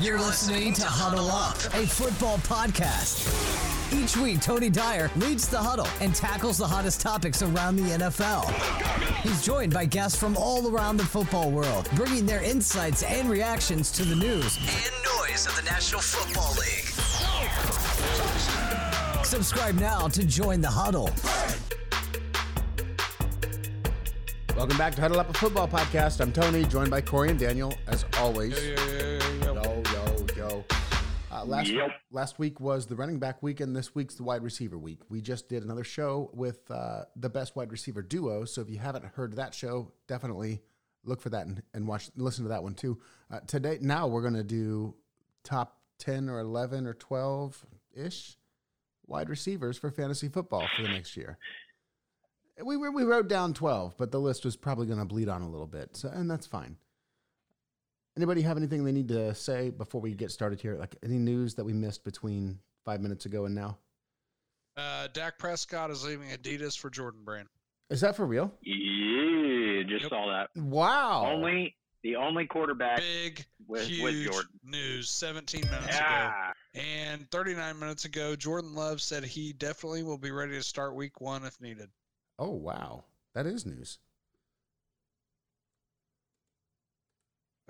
You're listening to Huddle Up, a football podcast. Each week, Tony Dyer leads the huddle and tackles the hottest topics around the NFL. He's joined by guests from all around the football world, bringing their insights and reactions to the news and noise of the National Football League. Subscribe now to join the huddle. Welcome back to Huddle Up a Football Podcast. I'm Tony, joined by Corey and Daniel, as always. Yo, yo, yo. Uh, last, Yep. last week was the running back week, and this week's the wide receiver week. We just did another show with uh, the best wide receiver duo. So if you haven't heard that show, definitely look for that and, and watch, listen to that one too. Uh, today, now we're going to do top 10 or 11 or 12 ish wide receivers for fantasy football for the next year. We, we we wrote down 12, but the list was probably going to bleed on a little bit. So, and that's fine. Anybody have anything they need to say before we get started here? Like any news that we missed between five minutes ago and now? Uh, Dak Prescott is leaving Adidas for Jordan Brand. Is that for real? Yeah, just Yep. saw that. Wow. Only the only quarterback Big, with, huge with Jordan. news 17 minutes ago. And 39 minutes ago, Jordan Love said he definitely will be ready to start week one if needed. Oh, wow. That is news.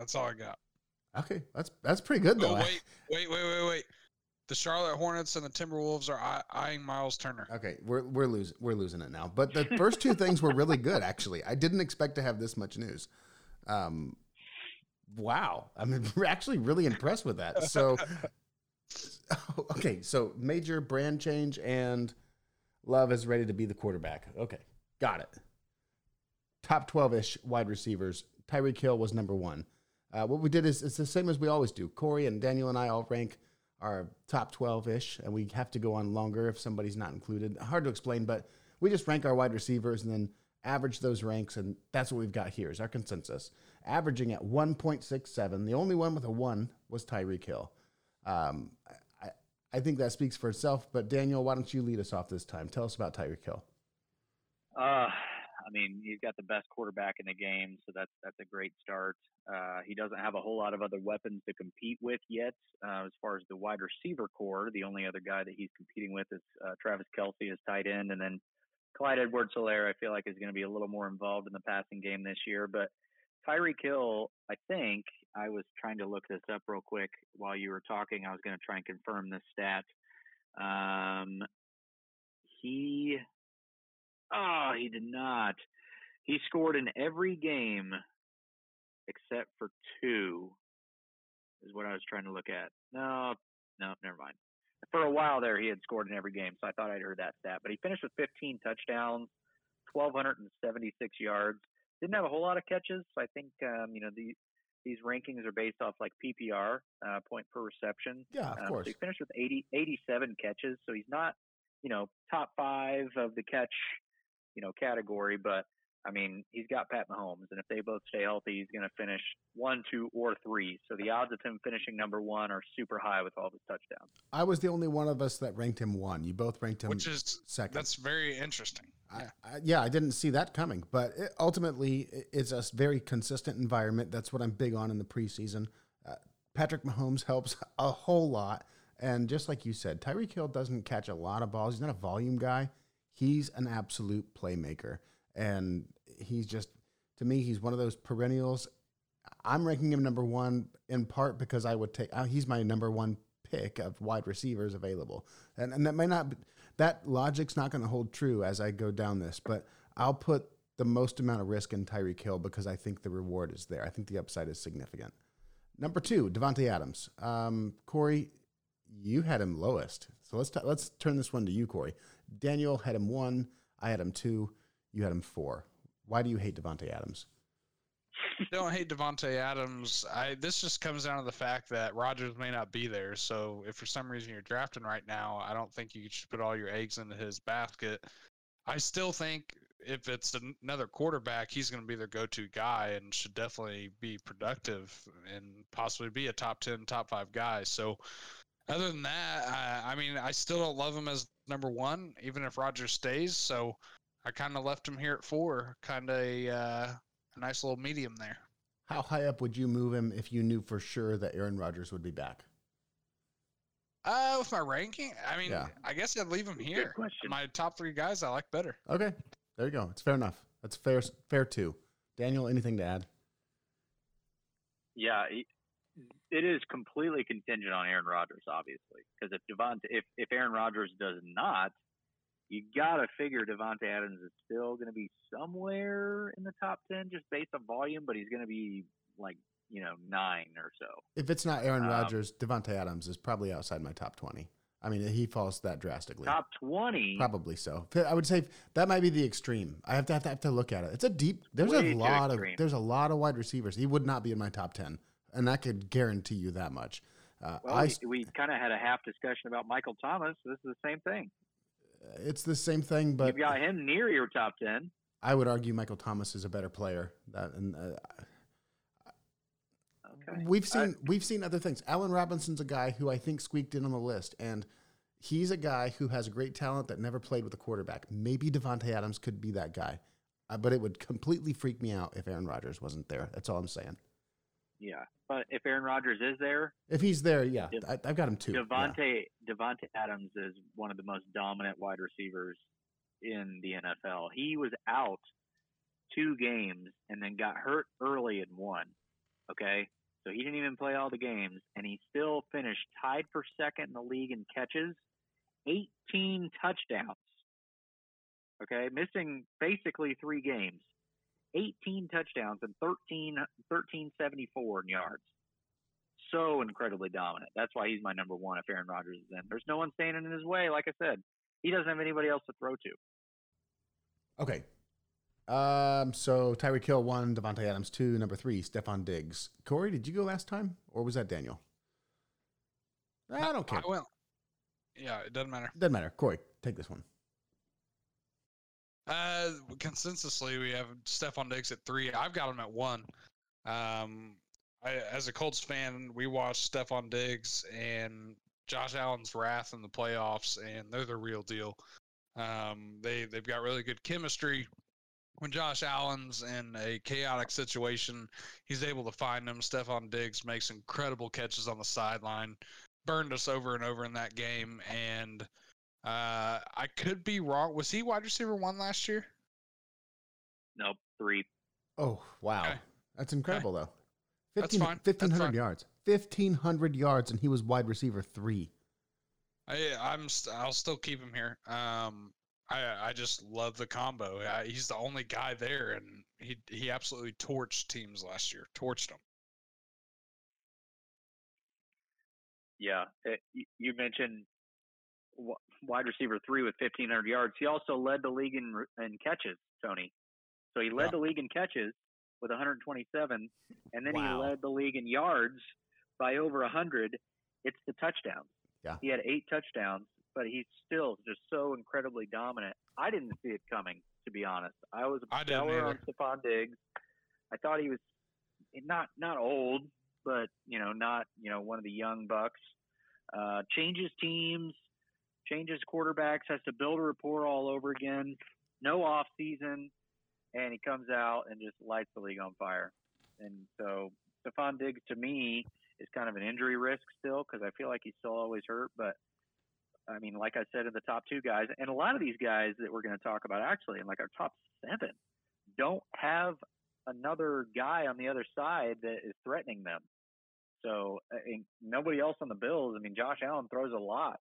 That's all I got. Okay. That's that's pretty good, though. Oh, wait, wait, wait, wait, wait. The Charlotte Hornets and the Timberwolves are eye- eyeing Myles Turner. Okay, we're we're losing we're losing it now. But the first two things were really good, actually. I didn't expect to have this much news. Um, wow, I mean, we're actually really impressed with that. So, okay, so major brand change and Love is ready to be the quarterback. Okay, got it. Top twelve ish wide receivers. Tyreek Hill was number one. Uh, what we did is it's the same as we always do. Corey and Daniel and I all rank our top 12 ish, and we have to go on longer if somebody's not included. Hard to explain, but we just rank our wide receivers and then average those ranks, and that's what we've got here is our consensus. Averaging at 1.67. The only one with a one was Tyreek Hill. Um, I, I think that speaks for itself, but Daniel, why don't you lead us off this time? Tell us about Tyreek Hill. Uh, I mean, he's got the best quarterback in the game, so that's that's a great start. Uh, he doesn't have a whole lot of other weapons to compete with yet. Uh, as far as the wide receiver corps, the only other guy that he's competing with is uh, Travis Kelce as tight end, and then Clyde Edwards-Helaire. I feel like is going to be a little more involved in the passing game this year. But Tyreek Hill, I think I was trying to look this up real quick while you were talking. I was going to try and confirm this stat. Um, he Oh, he did not. He scored in every game except for two, is what I was trying to look at. No, no, never mind. For a while there, he had scored in every game, so I thought I'd heard that stat. But he finished with 15 touchdowns, 1,276 yards. Didn't have a whole lot of catches. So I think, um, you know, the, these rankings are based off like PPR, uh, point per reception. Yeah, of Um, course. So he finished with 80, 87 catches. So he's not, you know, top five of the catch, you know, category, but I mean, he's got Pat Mahomes, and if they both stay healthy, he's going to finish one, two, or three. So the odds of him finishing number one are super high with all of his touchdowns. I was the only one of us that ranked him one. You both ranked him Which is second. that's very interesting. I, Yeah. I, yeah, I didn't see that coming, but it, ultimately, it's a very consistent environment. That's what I'm big on in the preseason. Uh, Patrick Mahomes helps a whole lot, and just like you said, Tyreek Hill doesn't catch a lot of balls. He's not a volume guy. He's an absolute playmaker, and he's just to me, he's one of those perennials. I'm ranking him number one in part because I would take. Uh, he's my number one pick of wide receivers available, and and that may not. That logic's not going to hold true as I go down this, but I'll put the most amount of risk in Tyreek Hill because I think the reward is there. I think the upside is significant. Number two, Davante Adams. Um, Corey, you had him lowest, so let's t- let's turn this one to you, Corey. Daniel had him one. I had him two. You had him four. Why do you hate Davante Adams? don't hate Davante Adams. I this just comes down to the fact that Rodgers may not be there. So if for some reason you're drafting right now, I don't think you should put all your eggs into his basket. I still think if it's an- another quarterback, he's going to be their go-to guy and should definitely be productive and possibly be a top ten, top five guy. So other than that, I, I mean, I still don't love him as number one, even if Rodgers stays. So I kind of left him here at four, kind of a, uh, a nice little medium there. how high up would you move him if you knew for sure that Aaron Rodgers would be back? Uh, with my ranking, I mean, Yeah. I guess I'd leave him here. My top three guys I like better. Okay, there you go. It's fair enough. That's fair. Fair too. Daniel, anything to add? Yeah, he- it is completely contingent on Aaron Rodgers, obviously, because if Davante, if if Aaron Rodgers does not, you gotta figure Davante Adams is still going to be somewhere in the top ten just based on volume, but he's going to be like you know nine or so. If it's not Aaron Um, Rodgers, Davante Adams is probably outside my top twenty. I mean, he falls that drastically. Top twenty, Probably so. I would say that might be the extreme. I have to have to, have to look at it. It's a deep. There's a lot of there's a lot of wide receivers. He would not be in my top ten, and I could guarantee you that much. Uh, Well, I, we, we kind of had a half discussion about Michael Thomas. This is the same thing. it's the same thing, but You've got him near your top ten. I would argue Michael Thomas is a better player. That and uh, Okay. we've seen we've seen other things. Allen Robinson's a guy who I think squeaked in on the list, and he's a guy who has great talent that never played with a quarterback. Maybe Davante Adams could be that guy, uh, but it would completely freak me out if Aaron Rodgers wasn't there. That's all I'm saying. Yeah, but if Aaron Rodgers is there, If he's there, yeah, Dev- I, I've got him too. Yeah. Davante Davante Adams is one of the most dominant wide receivers in the NFL. He was out two games and then got hurt early in one. Okay, so he didn't even play all the games, and he still finished tied for second in the league in catches, 18 touchdowns. Okay, missing basically three games, 18 touchdowns and 13 1374 in yards so incredibly dominant. That's why he's my number one if Aaron Rodgers is in. There's no one standing in his way. Like I said, he doesn't have anybody else to throw to. Okay. Um. So Tyreek Hill one, Davante Adams two, number three, Stefon Diggs. Corey, did you go last time, or was that Daniel? I don't care. I went. Yeah, it doesn't matter. Doesn't matter. Corey, take this one. Uh, consensusly, we have Stefon Diggs at three. I've got him at one. Um, I, as a Colts fan, we watched Stefon Diggs and Josh Allen's wrath in the playoffs, and they're the real deal. Um, they they've got really good chemistry. When Josh Allen's in a chaotic situation, he's able to find them. Stefon Diggs makes incredible catches on the sideline, burned us over and over in that game, and uh, I could be wrong. Was he wide receiver one last year? Nope, three. Oh wow, Okay. that's incredible though. That's fine. That's 1500 yards. Fifteen hundred yards, and he was wide receiver three. I, I'm. St- I'll still keep him here. Um, I I just love the combo. I, he's the only guy there, and he he absolutely torched teams last year. Torched them. Yeah, it, you mentioned w- wide receiver three with 1,500 yards. He also led the league in in catches, Tony. So he led the league in catches with 127, and then Wow. he led the league in yards by over 100. It's the touchdowns. Yeah. He had eight touchdowns, but he's still just so incredibly dominant. I didn't see it coming, to be honest. I was a didn't on. Stefon Diggs. I thought he was not not old, but you know, not you know one of the young bucks. Uh, changes teams, changes quarterbacks, has to build a rapport all over again. No off season, and he comes out and just lights the league on fire. And so Stefon Diggs to me is kind of an injury risk still because I feel like he's still always hurt. But I mean, like I said, in the top two guys, and a lot of these guys that we're going to talk about actually in like our top seven don't have another guy on the other side that is threatening them. So uh, I nobody else on the Bills. I mean, Josh Allen throws a lot,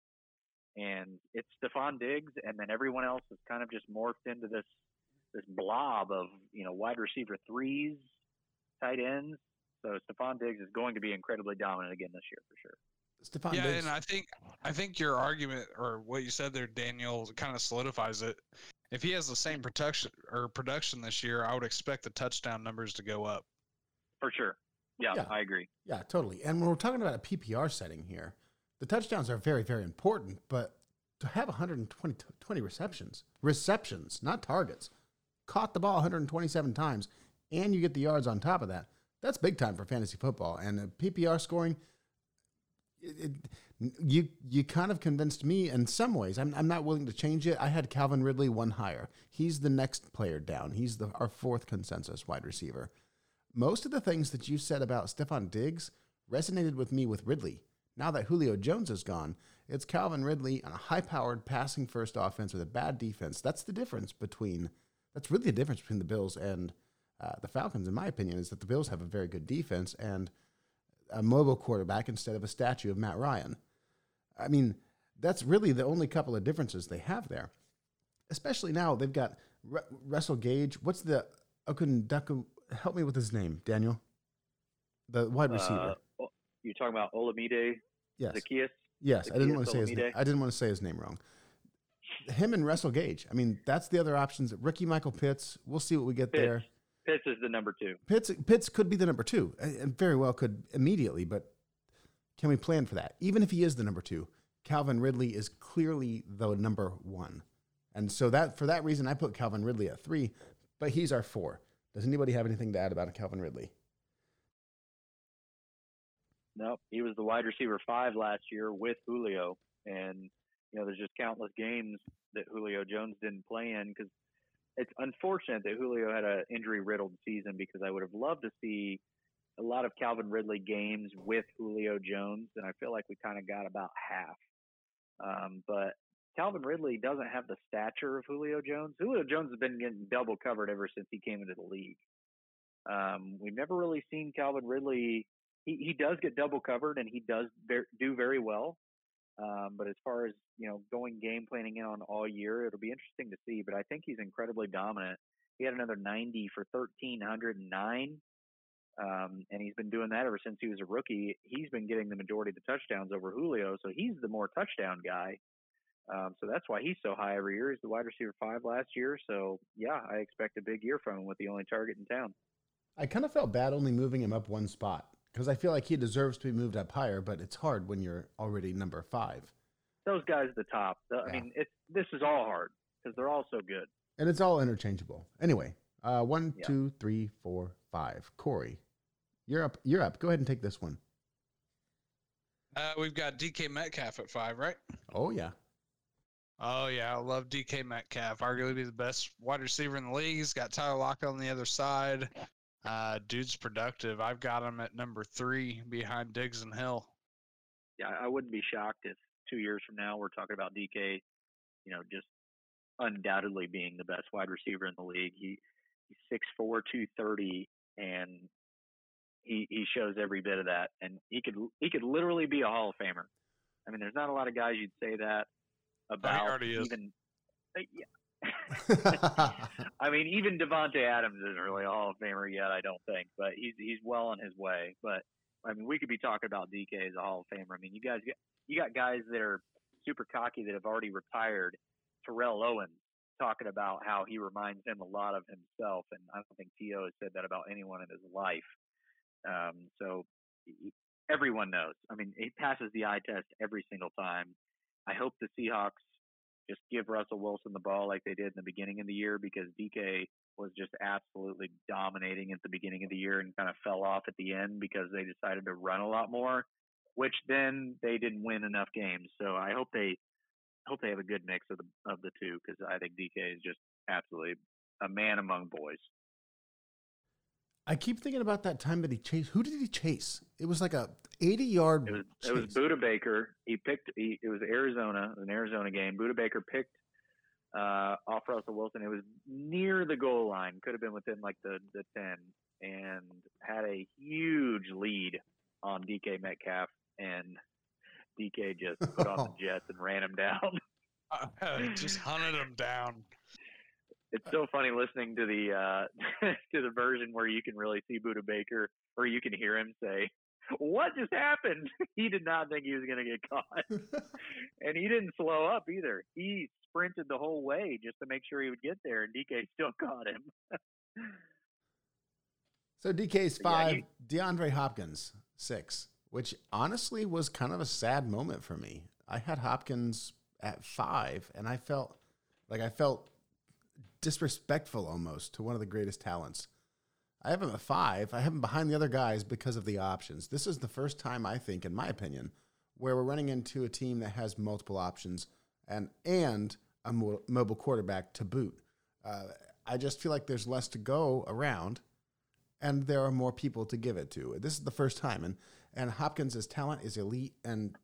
and it's Stefon Diggs, and then everyone else is kind of just morphed into this this blob of you know wide receiver threes, tight ends. So Stefon Diggs is going to be incredibly dominant again this year for sure. Stefon yeah, Diggs. and I think I think your argument or what you said there, Daniel, kind of solidifies it. If he has the same protection or production this year, I would expect the touchdown numbers to go up. For sure. Yeah, Yeah. I agree. Yeah, totally. And when we're talking about a PPR setting here, the touchdowns are very, very important. But to have 120 20 receptions, receptions, not targets, caught the ball 127 times, and you get the yards on top of that, that's big time for fantasy football. And uh, PPR scoring, it, it, you you kind of convinced me in some ways. I'm, I'm not willing to change it. I had Calvin Ridley one higher. He's the next player down. He's the our fourth consensus wide receiver. most of the things that you said about Stefon Diggs resonated with me with Ridley. Now that Julio Jones is gone, it's Calvin Ridley on a high powered passing first offense with a bad defense. That's the difference between, that's really the difference between the Bills and uh, the Falcons, in my opinion, is that the Bills have a very good defense and a mobile quarterback instead of a statue of Matt Ryan. I mean, that's really the only couple of differences they have there. Especially now, they've got Russell Gage. What's the Okundaku? Help me with his name, Daniel. The wide receiver. Uh, you're talking about Olamide yes. Zaccheaus? Yes, I didn't want to say his name. I didn't want to say his name wrong. Him and Russell Gage. I mean, that's the other options. Ricky Michael Pitts. We'll see what we get Pitts. there. Pitts is the number two. Pitts Pitts could be the number two, and very well could immediately. But can we plan for that? Even if he is the number two, Calvin Ridley is clearly the number one, and so that for that reason, I put Calvin Ridley at three, but he's our four. Does anybody have anything to add about Calvin Ridley? Nope, he was the wide receiver five last year with Julio, and you know there's just countless games that Julio Jones didn't play in because it's unfortunate that Julio had an injury riddled season because I would have loved to see a lot of Calvin Ridley games with Julio Jones, and I feel like we kind of got about half. Um, but Calvin Ridley doesn't have the stature of Julio Jones. Julio Jones has been getting double covered ever since he came into the league. Um, we've never really seen Calvin Ridley. He, he does get double covered and he does ver- do very well. Um, but as far as you know, going game planning in on all year, it'll be interesting to see. But I think he's incredibly dominant. He had another 90 for 1309, um, and he's been doing that ever since he was a rookie. He's been getting the majority of the touchdowns over Julio, so he's the more touchdown guy. Um, so that's why he's so high every year. He's the wide receiver five last year. So yeah, I expect a big year from him with the only target in town. I kind of felt bad only moving him up one spot because I feel like he deserves to be moved up higher, but it's hard when you're already number five. Those guys at the top. The, I mean, it's this is all hard because they're all so good. And it's all interchangeable. Anyway, uh, one, Yeah. two, three, four, five. Corey, you're up. You're up. Go ahead and take this one. Uh, we've got DK Metcalf at five, right? Oh yeah. Oh yeah, I love DK Metcalf. Arguably the best wide receiver in the league. He's got Tyler Lockett on the other side. Uh, dude's productive. I've got him at number three behind Diggs and Hill. Yeah, I wouldn't be shocked if two years from now we're talking about DK, you know, just undoubtedly being the best wide receiver in the league. He he's six four, two thirty, and he he shows every bit of that. And he could he could literally be a Hall of Famer. I mean, there's not a lot of guys you'd say that about. already is. even yeah. I mean, even Davante Adams isn't really a Hall of Famer yet, I don't think, but he's he's well on his way. But I mean, we could be talking about DK as a Hall of Famer. I mean, you guys you got guys that are super cocky that have already retired. Terrell Owens talking about how he reminds him a lot of himself, and I don't think T.O. has said that about anyone in his life. Um, so he- everyone knows. I mean, he passes the eye test every single time. I hope the Seahawks just give Russell Wilson the ball like they did in the beginning of the year because DK was just absolutely dominating at the beginning of the year and kind of fell off at the end because they decided to run a lot more, which then they didn't win enough games. So I hope they hope they have a good mix of the of the two because I think DK is just absolutely a man among boys. I keep thinking about that time that he chased. Who did he chase? It was like a 80 yard. It was it was. Budda Baker. He picked. He, it was Arizona, an Arizona game. Budda Baker picked uh, off Russell Wilson. It was near the goal line. Could have been within like the the ten, and had a huge lead on DK Metcalf, and DK just put on the Jets and ran him down. Just hunted him down. It's so funny listening to the uh, to the version where you can really see Budda Baker, or you can hear him say, "What just happened?" he did not think he was going to get caught. and he didn't slow up either. He sprinted the whole way just to make sure he would get there, and DK still caught him. So DK's Yeah, five, DeAndre Hopkins six, which honestly was kind of a sad moment for me. I had Hopkins at five, and I felt like I felt disrespectful almost to one of the greatest talents. I have him at five. I have him behind the other guys because of the options. This is the first time I think, in my opinion, where we're running into a team that has multiple options and and a mo- mobile quarterback to boot. Uh, I just feel like there's less to go around and there are more people to give it to. This is the first time, and and Hopkins' talent is elite, and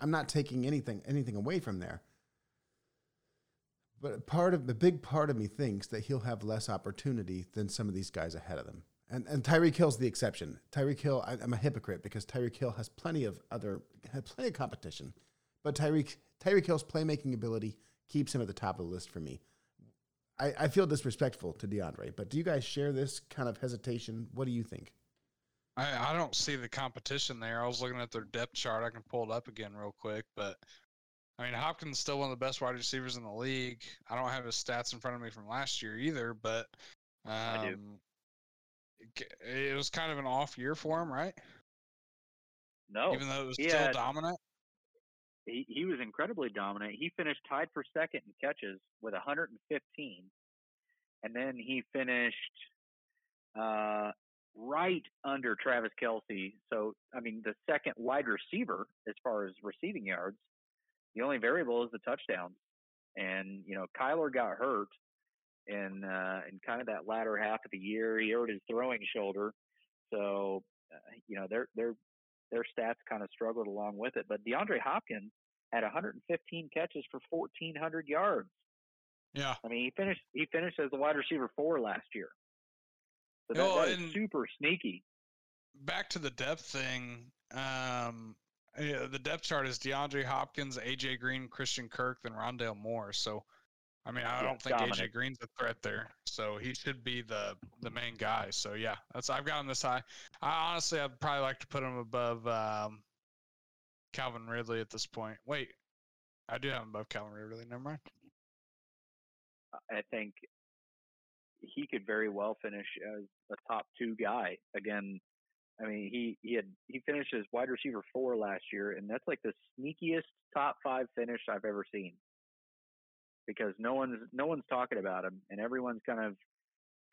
I'm not taking anything anything away from there. But part of the big part of me thinks that he'll have less opportunity than some of these guys ahead of him. And and Tyreek Hill's the exception. Tyreek Hill, I, am a hypocrite because Tyreek Hill has plenty of other had plenty of competition, but Tyreek Tyreek Hill's playmaking ability keeps him at the top of the list for me. I, I feel disrespectful to DeAndre, but do you guys share this kind of hesitation? What do you think? I, I don't see the competition there. I was looking at their depth chart. I can pull it up again real quick, but I mean Hopkins is still one of the best wide receivers in the league. I don't have his stats in front of me from last year either, but um, I do. Um, it, it was kind of an off year for him, right? No, even though it was still had, dominant. He he was incredibly dominant. He finished tied for second in catches with 115, and then he finished uh, right under Travis Kelce. So, I mean, the second wide receiver as far as receiving yards. The only variable is the touchdowns. And, you know, Kyler got hurt in, uh, in kind of that latter half of the year. He hurt his throwing shoulder. So, uh, you know, their, their, their stats kind of struggled along with it. But DeAndre Hopkins had 115 catches for 1,400 yards. Yeah. I mean, he finished, he finished as the wide receiver four last year. So that, well, that is super sneaky. Back to the depth thing. Um, yeah, the depth chart is DeAndre Hopkins, AJ Green, Christian Kirk, then Rondale Moore. So, I mean, I don't think. AJ Green's a threat there. So he should be the the main guy. So yeah, that's I've got him this high. I honestly, I'd probably like to put him above um, Calvin Ridley at this point. Wait, I do have him above Calvin Ridley. Never mind. I think he could very well finish as a top two guy. Again, I mean, he he had he finished as wide receiver four last year, and that's like the sneakiest top five finish I've ever seen. Because no one's no one's talking about him, and everyone's kind of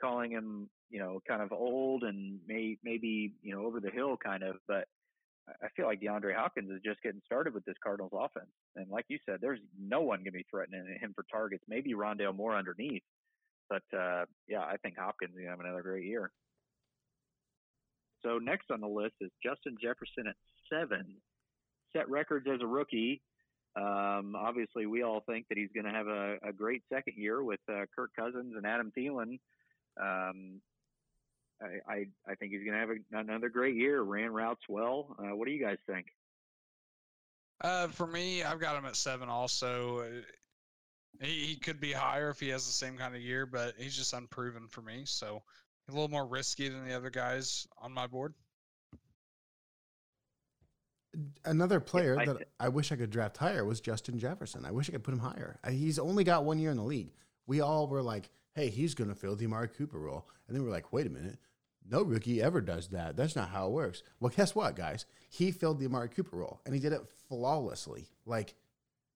calling him, you know, kind of old and may maybe you know over the hill kind of. But I feel like DeAndre Hopkins is just getting started with this Cardinals offense, and like you said, there's no one to be threatening him for targets. Maybe Rondale Moore underneath, but uh, yeah, I think Hopkins is to have another great year. So next on the list is Justin Jefferson at seven. Set records as a rookie. Um, obviously, we all think that he's going to have a, a, great second year with uh, Kirk Cousins and Adam Thielen. Um, I, I, I, think he's going to have a, another great year. Ran routes well. Uh, what do you guys think? Uh, for me, I've got him at seven. Also, he, he could be higher if he has the same kind of year, but he's just unproven for me. So a little more risky than the other guys on my board. Another player I, that I wish I could draft higher was Justin Jefferson. I wish I could put him higher. Uh, he's only got one year in the league. We all were like, hey, he's going to fill the Amari Cooper role. And then we're like, wait a minute. No rookie ever does that. That's not how it works. Well, guess what, guys? He filled the Amari Cooper role and he did it flawlessly. Like,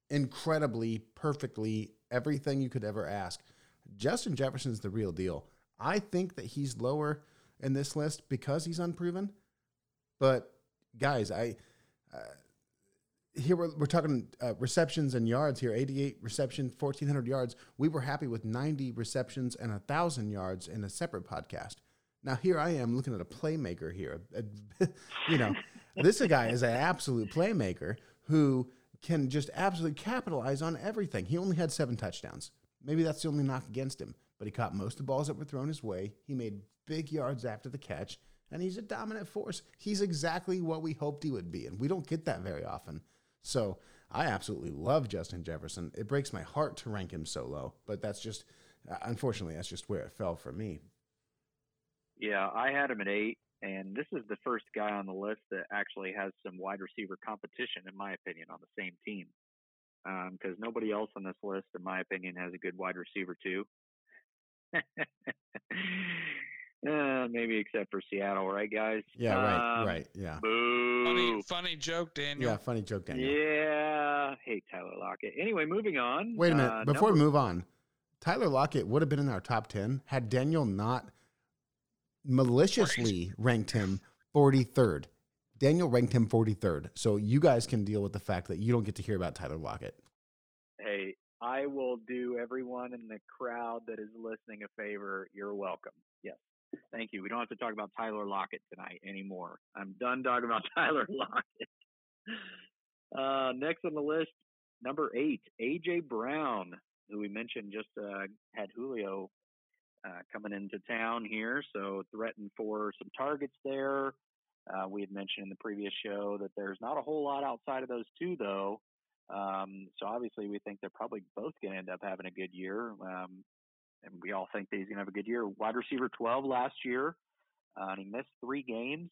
incredibly, perfectly, everything you could ever ask. Justin Jefferson's the real deal. I think that he's lower in this list because he's unproven. But guys, I uh, here we're, we're talking uh, receptions and yards here 88 receptions 1400 yards we were happy with 90 receptions and 1000 yards in a separate podcast now here i am looking at a playmaker here you know this guy is an absolute playmaker who can just absolutely capitalize on everything. He only had seven touchdowns. Maybe that's the only knock against him, but he caught most of the balls that were thrown his way. He made big yards after the catch, and he's a dominant force. He's exactly what we hoped he would be, and we don't get that very often. So I absolutely love Justin Jefferson. It breaks my heart to rank him so low, but that's just, uh, unfortunately, that's just where it fell for me. Yeah, I had him at eight and this is the first guy on the list that actually has some wide receiver competition, in my opinion, on the same team. Because um, nobody else on this list, in my opinion, has a good wide receiver too. uh, maybe except for Seattle, right, guys? Yeah, right, um, right, yeah. Boo. Funny, funny joke, Daniel. Yeah, funny joke, Daniel. Yeah, hey Tyler Lockett. Anyway, moving on. Wait a minute, uh, before number- we move on, Tyler Lockett would have been in our top ten had Daniel not maliciously ranked him 43rd. Daniel ranked him 43rd. So you guys can deal with the fact that you don't get to hear about Tyler Lockett. I will do everyone in the crowd that is listening a favor. You're welcome. Yes. Thank you. We don't have to talk about Tyler Lockett tonight anymore. I'm done talking about Tyler Lockett. Uh, next on the list, number eight, AJ Brown, who we mentioned just uh, had Julio uh, coming into town here, so threatened for some targets there. Uh, we had mentioned in the previous show that there's not a whole lot outside of those two, though. Um, so obviously, we think they're probably both going to end up having a good year. Um, and we all think that he's going to have a good year. Wide receiver 12 last year, uh, and he missed three games.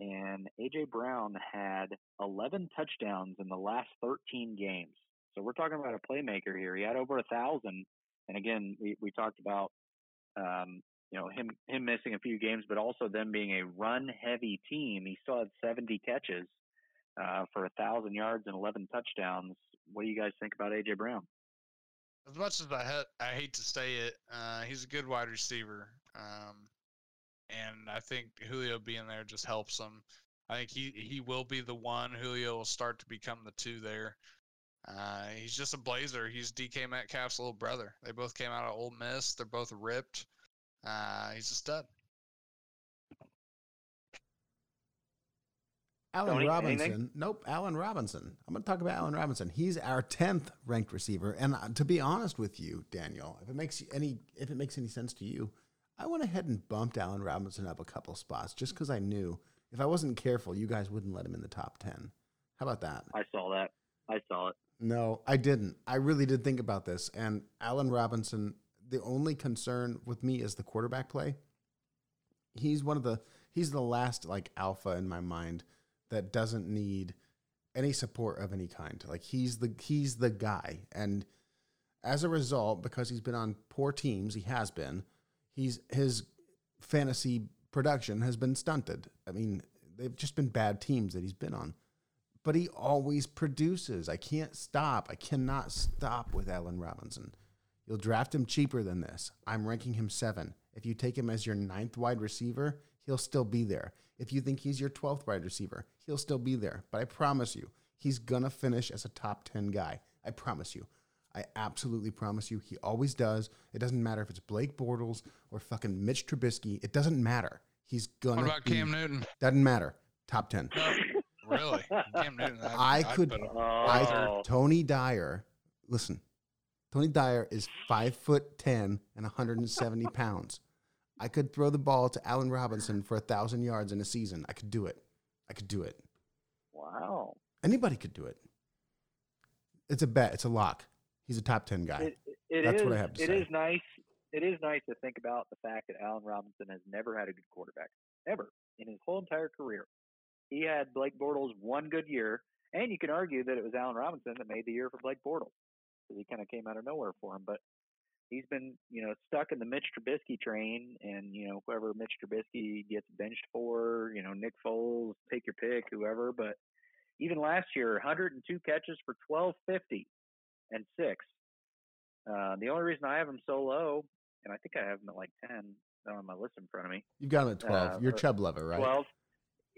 And AJ Brown had 11 touchdowns in the last 13 games. So we're talking about a playmaker here. He had over a thousand. And again, we, we talked about um, you know him him missing a few games, but also them being a run heavy team. He still had 70 catches uh, for a thousand yards and 11 touchdowns. What do you guys think about AJ Brown? As much as I ha- I hate to say it, uh, he's a good wide receiver, um, and I think Julio being there just helps him. I think he he will be the one. Julio will start to become the two there. Uh, he's just a blazer. He's DK Metcalf's little brother. They both came out of Ole Miss. They're both ripped. Uh, he's a stud. Allen Tony, Robinson. anything? Nope, Allen Robinson. I'm going to talk about Allen Robinson. He's our 10th ranked receiver and uh, to be honest with you, Daniel, if it makes any if it makes any sense to you, I went ahead and bumped Allen Robinson up a couple spots just cuz I knew if I wasn't careful, you guys wouldn't let him in the top 10. How about that? I saw that. I saw it. No, I didn't. I really did think about this. And Allen Robinson, the only concern with me is the quarterback play. He's one of the he's the last like alpha in my mind that doesn't need any support of any kind. Like he's the he's the guy. And as a result, because he's been on poor teams, he has been, he's his fantasy production has been stunted. I mean, they've just been bad teams that he's been on but he always produces. I can't stop. I cannot stop with Allen Robinson. You'll draft him cheaper than this. I'm ranking him seven. If you take him as your ninth wide receiver, he'll still be there. If you think he's your 12th wide receiver, he'll still be there. But I promise you, he's going to finish as a top 10 guy. I promise you. I absolutely promise you. He always does. It doesn't matter if it's Blake Bortles or fucking Mitch Trubisky. It doesn't matter. He's to. What about be, Cam Newton? Doesn't matter. Top 10. Really? Cam Newton. I'd- I could- I. Oh, Tony Dyer, listen, Tony Dyer is five foot ten and 170 pounds. I could throw the ball to Allen Robinson for a thousand yards in a season. I could do it. I could do it. wow. Anybody could do it. It's a bet. It's a lock. He's a top ten guy. It, it That's is- what I have to It say. is nice. It is nice to think about the fact that Allen Robinson has never had a good quarterback ever in his whole entire career. He had Blake Bortles one good year, and you can argue that it was Allen Robinson that made the year for Blake Bortles because he kind of came out of nowhere for him. But he's been, you know, stuck in the Mitch Trubisky train, and you know whoever Mitch Trubisky gets benched for, you know, Nick Foles, take your pick, whoever. But even last year, 102 catches for 1250 and six. Uh, the only reason I have him so low, and I think I have him at like 10 on my list in front of me. You've got him at twelve. uh, You're Chubb lover, right? 12.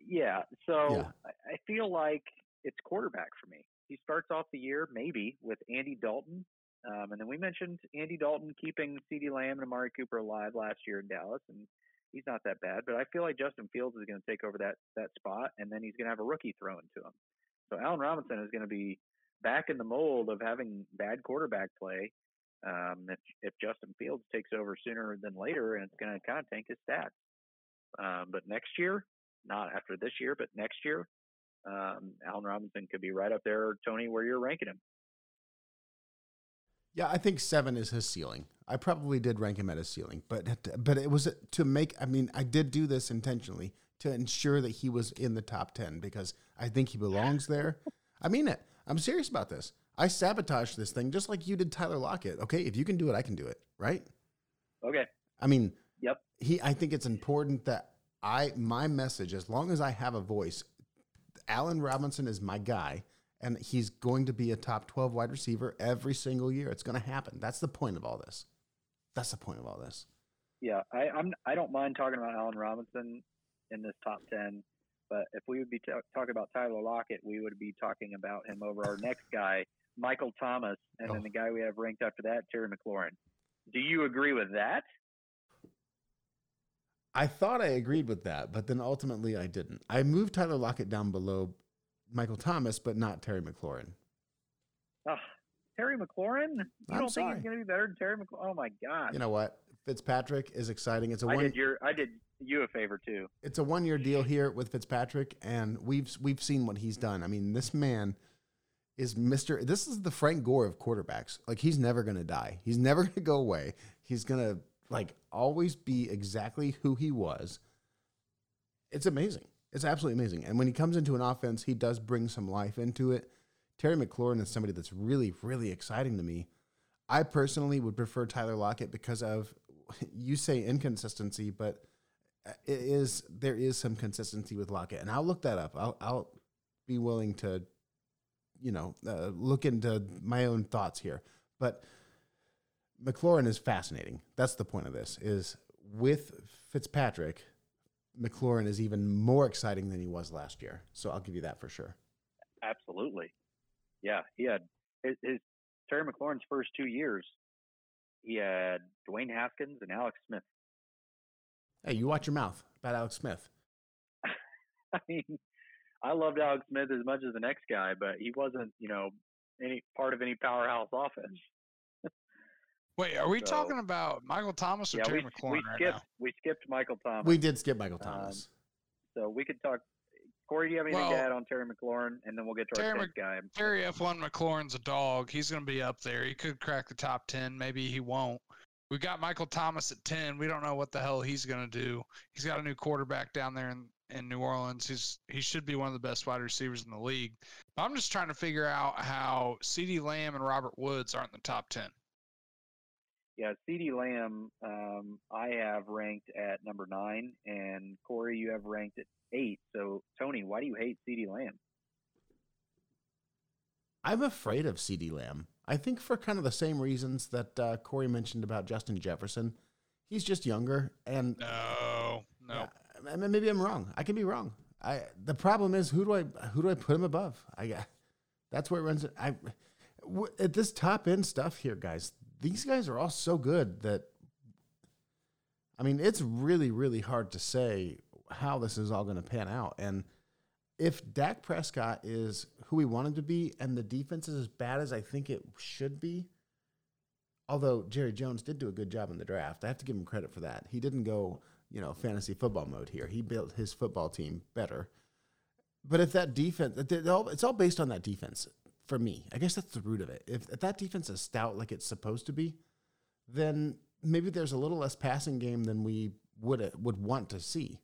Yeah. So Yeah. I feel like it's quarterback for me. He starts off the year maybe with Andy Dalton. Um, and then we mentioned Andy Dalton keeping CeeDee Lamb and Amari Cooper alive last year in Dallas, and he's not that bad. But I feel like Justin Fields is going to take over that that spot, and then he's going to have a rookie thrown to him. So Allen Robinson is going to be back in the mold of having bad quarterback play. Um, if if Justin Fields takes over sooner than later, and it's going to kind of tank his stats. Um, but next year, not after this year, but next year, um, Allen Robinson could be right up there, Tony, where you're ranking him. Yeah, I think seven is his ceiling. I probably did rank him at his ceiling, but but it was to make. I mean, I did do this intentionally to ensure that he was in the top ten because I think he belongs there. I mean it. I'm serious about this. I sabotaged this thing just like you did Tyler Lockett. Okay, if you can do it, I can do it. Right? Okay. I mean, Yep. he. I think it's important that I my message, as long as I have a voice, Allen Robinson is my guy, and he's going to be a top twelve wide receiver every single year. It's going to happen. That's the point of all this. That's the point of all this. Yeah, I, I'm. I don't mind talking about Allen Robinson in this top ten, but if we would be ta- talking about Tyler Lockett, we would be talking about him over our next guy, Michael Thomas, and Oh. then the guy we have ranked after that, Terry McLaurin. Do you agree with that? I thought I agreed with that, but then ultimately I didn't. I moved Tyler Lockett down below Michael Thomas, but not Terry McLaurin. Ugh, Terry McLaurin? You I'm don't sorry. think he's going to be better than Terry McLaurin? Oh my God! You know what? Fitzpatrick is exciting. It's a I one. did your I did you a favor too. it's a one year deal here with Fitzpatrick, and we've we've seen what he's done. I mean, this man is Mister. This is the Frank Gore of quarterbacks. Like he's never gonna die. He's never gonna go away. He's gonna like always be exactly who he was. It's amazing. It's absolutely amazing. And when he comes into an offense, he does bring some life into it. Terry McLaurin is somebody that's really, really exciting to me. I personally would prefer Tyler Lockett because of you say inconsistency, but it is there is some consistency with Lockett, and I'll look that up. I'll I'll be willing to, you know, uh, look into my own thoughts here. But McLaurin is fascinating. That's the point of this. Is with Fitzpatrick, McLaurin is even more exciting than he was last year. So I'll give you that for sure. Absolutely. Yeah, he had his, his Terry McLaurin's first two years. He had Dwayne Haskins and Alex Smith. Hey, you watch your mouth about Alex Smith. I mean, I loved Alex Smith as much as the next guy, but he wasn't, you know, any part of any powerhouse offense. Wait, are we So- talking about Michael Thomas or yeah, Terry we, McLaurin we right skipped now? we skipped Michael Thomas. We did skip Michael Um, Thomas. so we could talk. Corey, do you have anything Well, to add on Terry McLaurin, and then we'll get to our Terry guy. Terry F1 McLaurin's a dog. He's going to be up there. He could crack the top 10. Maybe he won't. We got Michael Thomas at 10. We don't know what the hell he's going to do. He's got a new quarterback down there in, in New Orleans. He's he should be one of the best wide receivers in the league. I'm just trying to figure out how CeeDee Lamb and Robert Woods aren't in the top 10. Yeah, CeeDee Lamb, um, I have ranked at number nine, and Corey, you have ranked at eight. So, Tony, why do you hate CeeDee Lamb? I'm afraid of CeeDee Lamb. I think for kind of the same reasons that uh, Corey mentioned about Justin Jefferson. He's just younger, and No, no. Yeah, maybe I'm wrong. I can be wrong. I the problem is who do I who do I put him above? I got that's where it runs. I w- at this top end stuff here, guys. These guys are all so good that I mean, it's really really hard to say how this is all going to pan out. And if Dak Prescott is who we want him to be, and the defense is as bad as I think it should be, although Jerry Jones did do a good job in the draft, I have to give him credit for that. He didn't go, you know, fantasy football mode here. He built his football team better. But if that defense, it's all based on that defense for me. I guess that's the root of it. If, if that defense is stout like it's supposed to be, then maybe there's a little less passing game than we would uh, would want to see.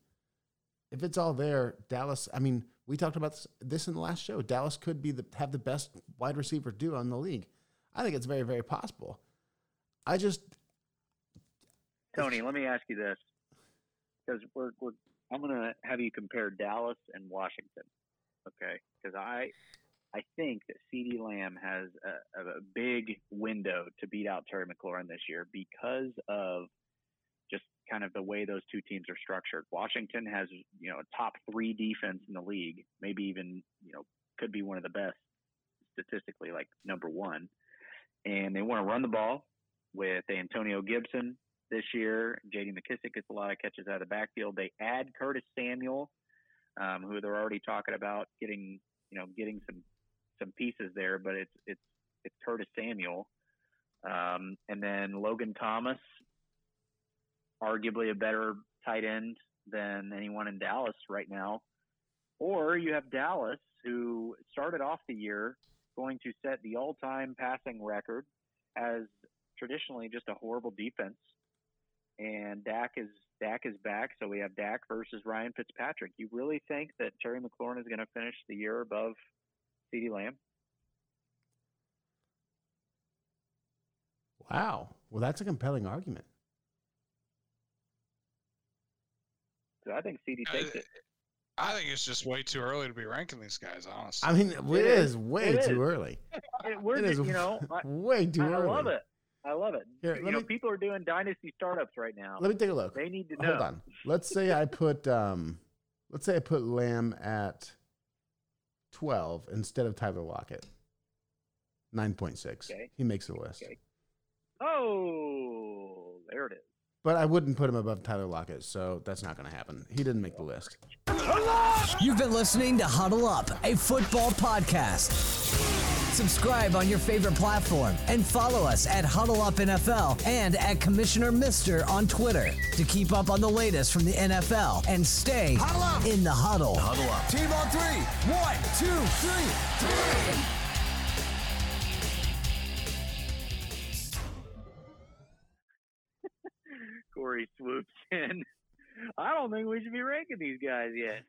If it's all there, Dallas. I mean, we talked about this, this in the last show. Dallas could be the have the best wide receiver duo in the league. I think it's very very possible. I just Tony, let me ask you this, because we're, we're I'm going to have you compare Dallas and Washington, okay? Because I I think that CeeDee Lamb has a, a big window to beat out Terry McLaurin this year because of just kind of the way those two teams are structured. Washington has you know a top three defense in the league, maybe even you know could be one of the best statistically, like number one, and they want to run the ball with Antonio Gibson this year. J.D. McKissic gets a lot of catches out of the backfield. They add Curtis Samuel, um, who they're already talking about getting, you know, getting some some pieces there, but it's it's it's Curtis Samuel, um, and then Logan Thomas, arguably a better tight end than anyone in Dallas right now. Or you have Dallas, who started off the year going to set the all-time passing record as traditionally just a horrible defense. And Dak is Dak is back, so we have Dak versus Ryan Fitzpatrick. You really think that Terry McLaurin is going to finish the year above CeeDee Lamb? wow. Well, that's a compelling argument. So I think CeeDee takes it. I think it's just way too early to be ranking these guys, honestly. I mean, it It is is. way It too is. early. It- we're It just- is you know, I, way too I early. I love it. I love it. Here, you let know, people are doing dynasty startups right now. Let me take a look. They need to know. Hold on. Let's say I put um, let's say I put Lamb at twelve instead of Tyler Lockett. Nine point six. Okay. He makes the list. Okay. Oh, there it is. but I wouldn't put him above Tyler Lockett, so that's not going to happen. He didn't make the list. You've been listening to Huddle Up, a football podcast. Subscribe on your favorite platform and follow us at Huddle Up NFL and at Commissioner Mister on Twitter to keep up on the latest from the NFL and stay in the huddle. Huddle up. Team on three. One, two, three, three. Corey swoops in. I don't think we should be ranking these guys yet.